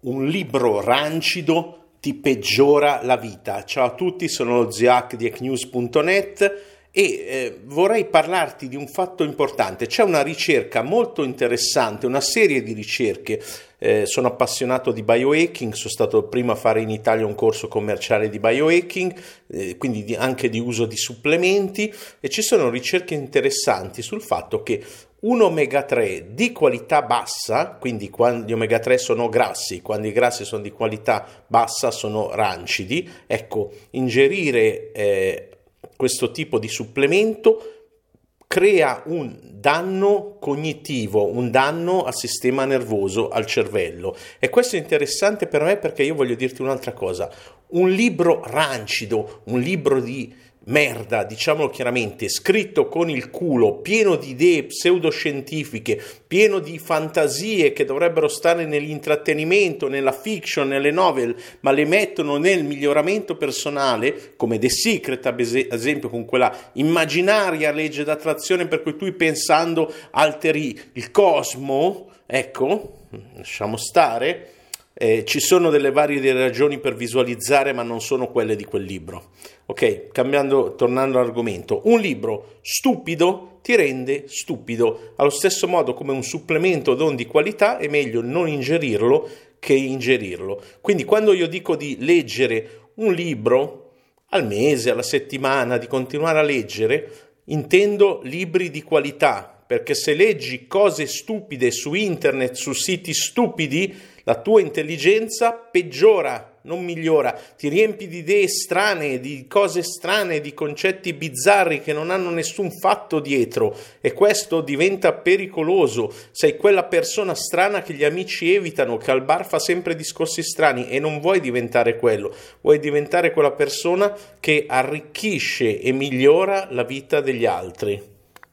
un libro rancido ti peggiora la vita. Ciao a tutti, sono lo Ziac di ecnews.net e eh, vorrei parlarti di un fatto importante. C'è una ricerca molto interessante, una serie di ricerche. Eh, sono appassionato di biohacking, sono stato prima a fare in Italia un corso commerciale di biohacking, eh, quindi di, anche di uso di supplementi e ci sono ricerche interessanti sul fatto che un omega 3 di qualità bassa, quindi quando gli omega 3 sono grassi, quando i grassi sono di qualità bassa sono rancidi, ecco, ingerire eh, questo tipo di supplemento crea un danno cognitivo, un danno al sistema nervoso, al cervello. E questo è interessante per me perché io voglio dirti un'altra cosa. Un libro rancido, un libro di merda, diciamolo chiaramente, scritto con il culo, pieno di idee pseudoscientifiche, pieno di fantasie che dovrebbero stare nell'intrattenimento, nella fiction, nelle novel, ma le mettono nel miglioramento personale, come The Secret ad esempio, con quella immaginaria legge d'attrazione per cui tu pensando alteri il cosmo, ecco, lasciamo stare eh, ci sono delle varie ragioni per visualizzare, ma non sono quelle di quel libro. Ok, cambiando, tornando all'argomento, un libro stupido ti rende stupido. Allo stesso modo, come un supplemento non di qualità, è meglio non ingerirlo che ingerirlo. Quindi, quando io dico di leggere un libro al mese, alla settimana, di continuare a leggere, intendo libri di qualità perché se leggi cose stupide su internet, su siti stupidi, la tua intelligenza peggiora, non migliora, ti riempi di idee strane, di cose strane, di concetti bizzarri che non hanno nessun fatto dietro e questo diventa pericoloso. Sei quella persona strana che gli amici evitano, che al bar fa sempre discorsi strani e non vuoi diventare quello, vuoi diventare quella persona che arricchisce e migliora la vita degli altri.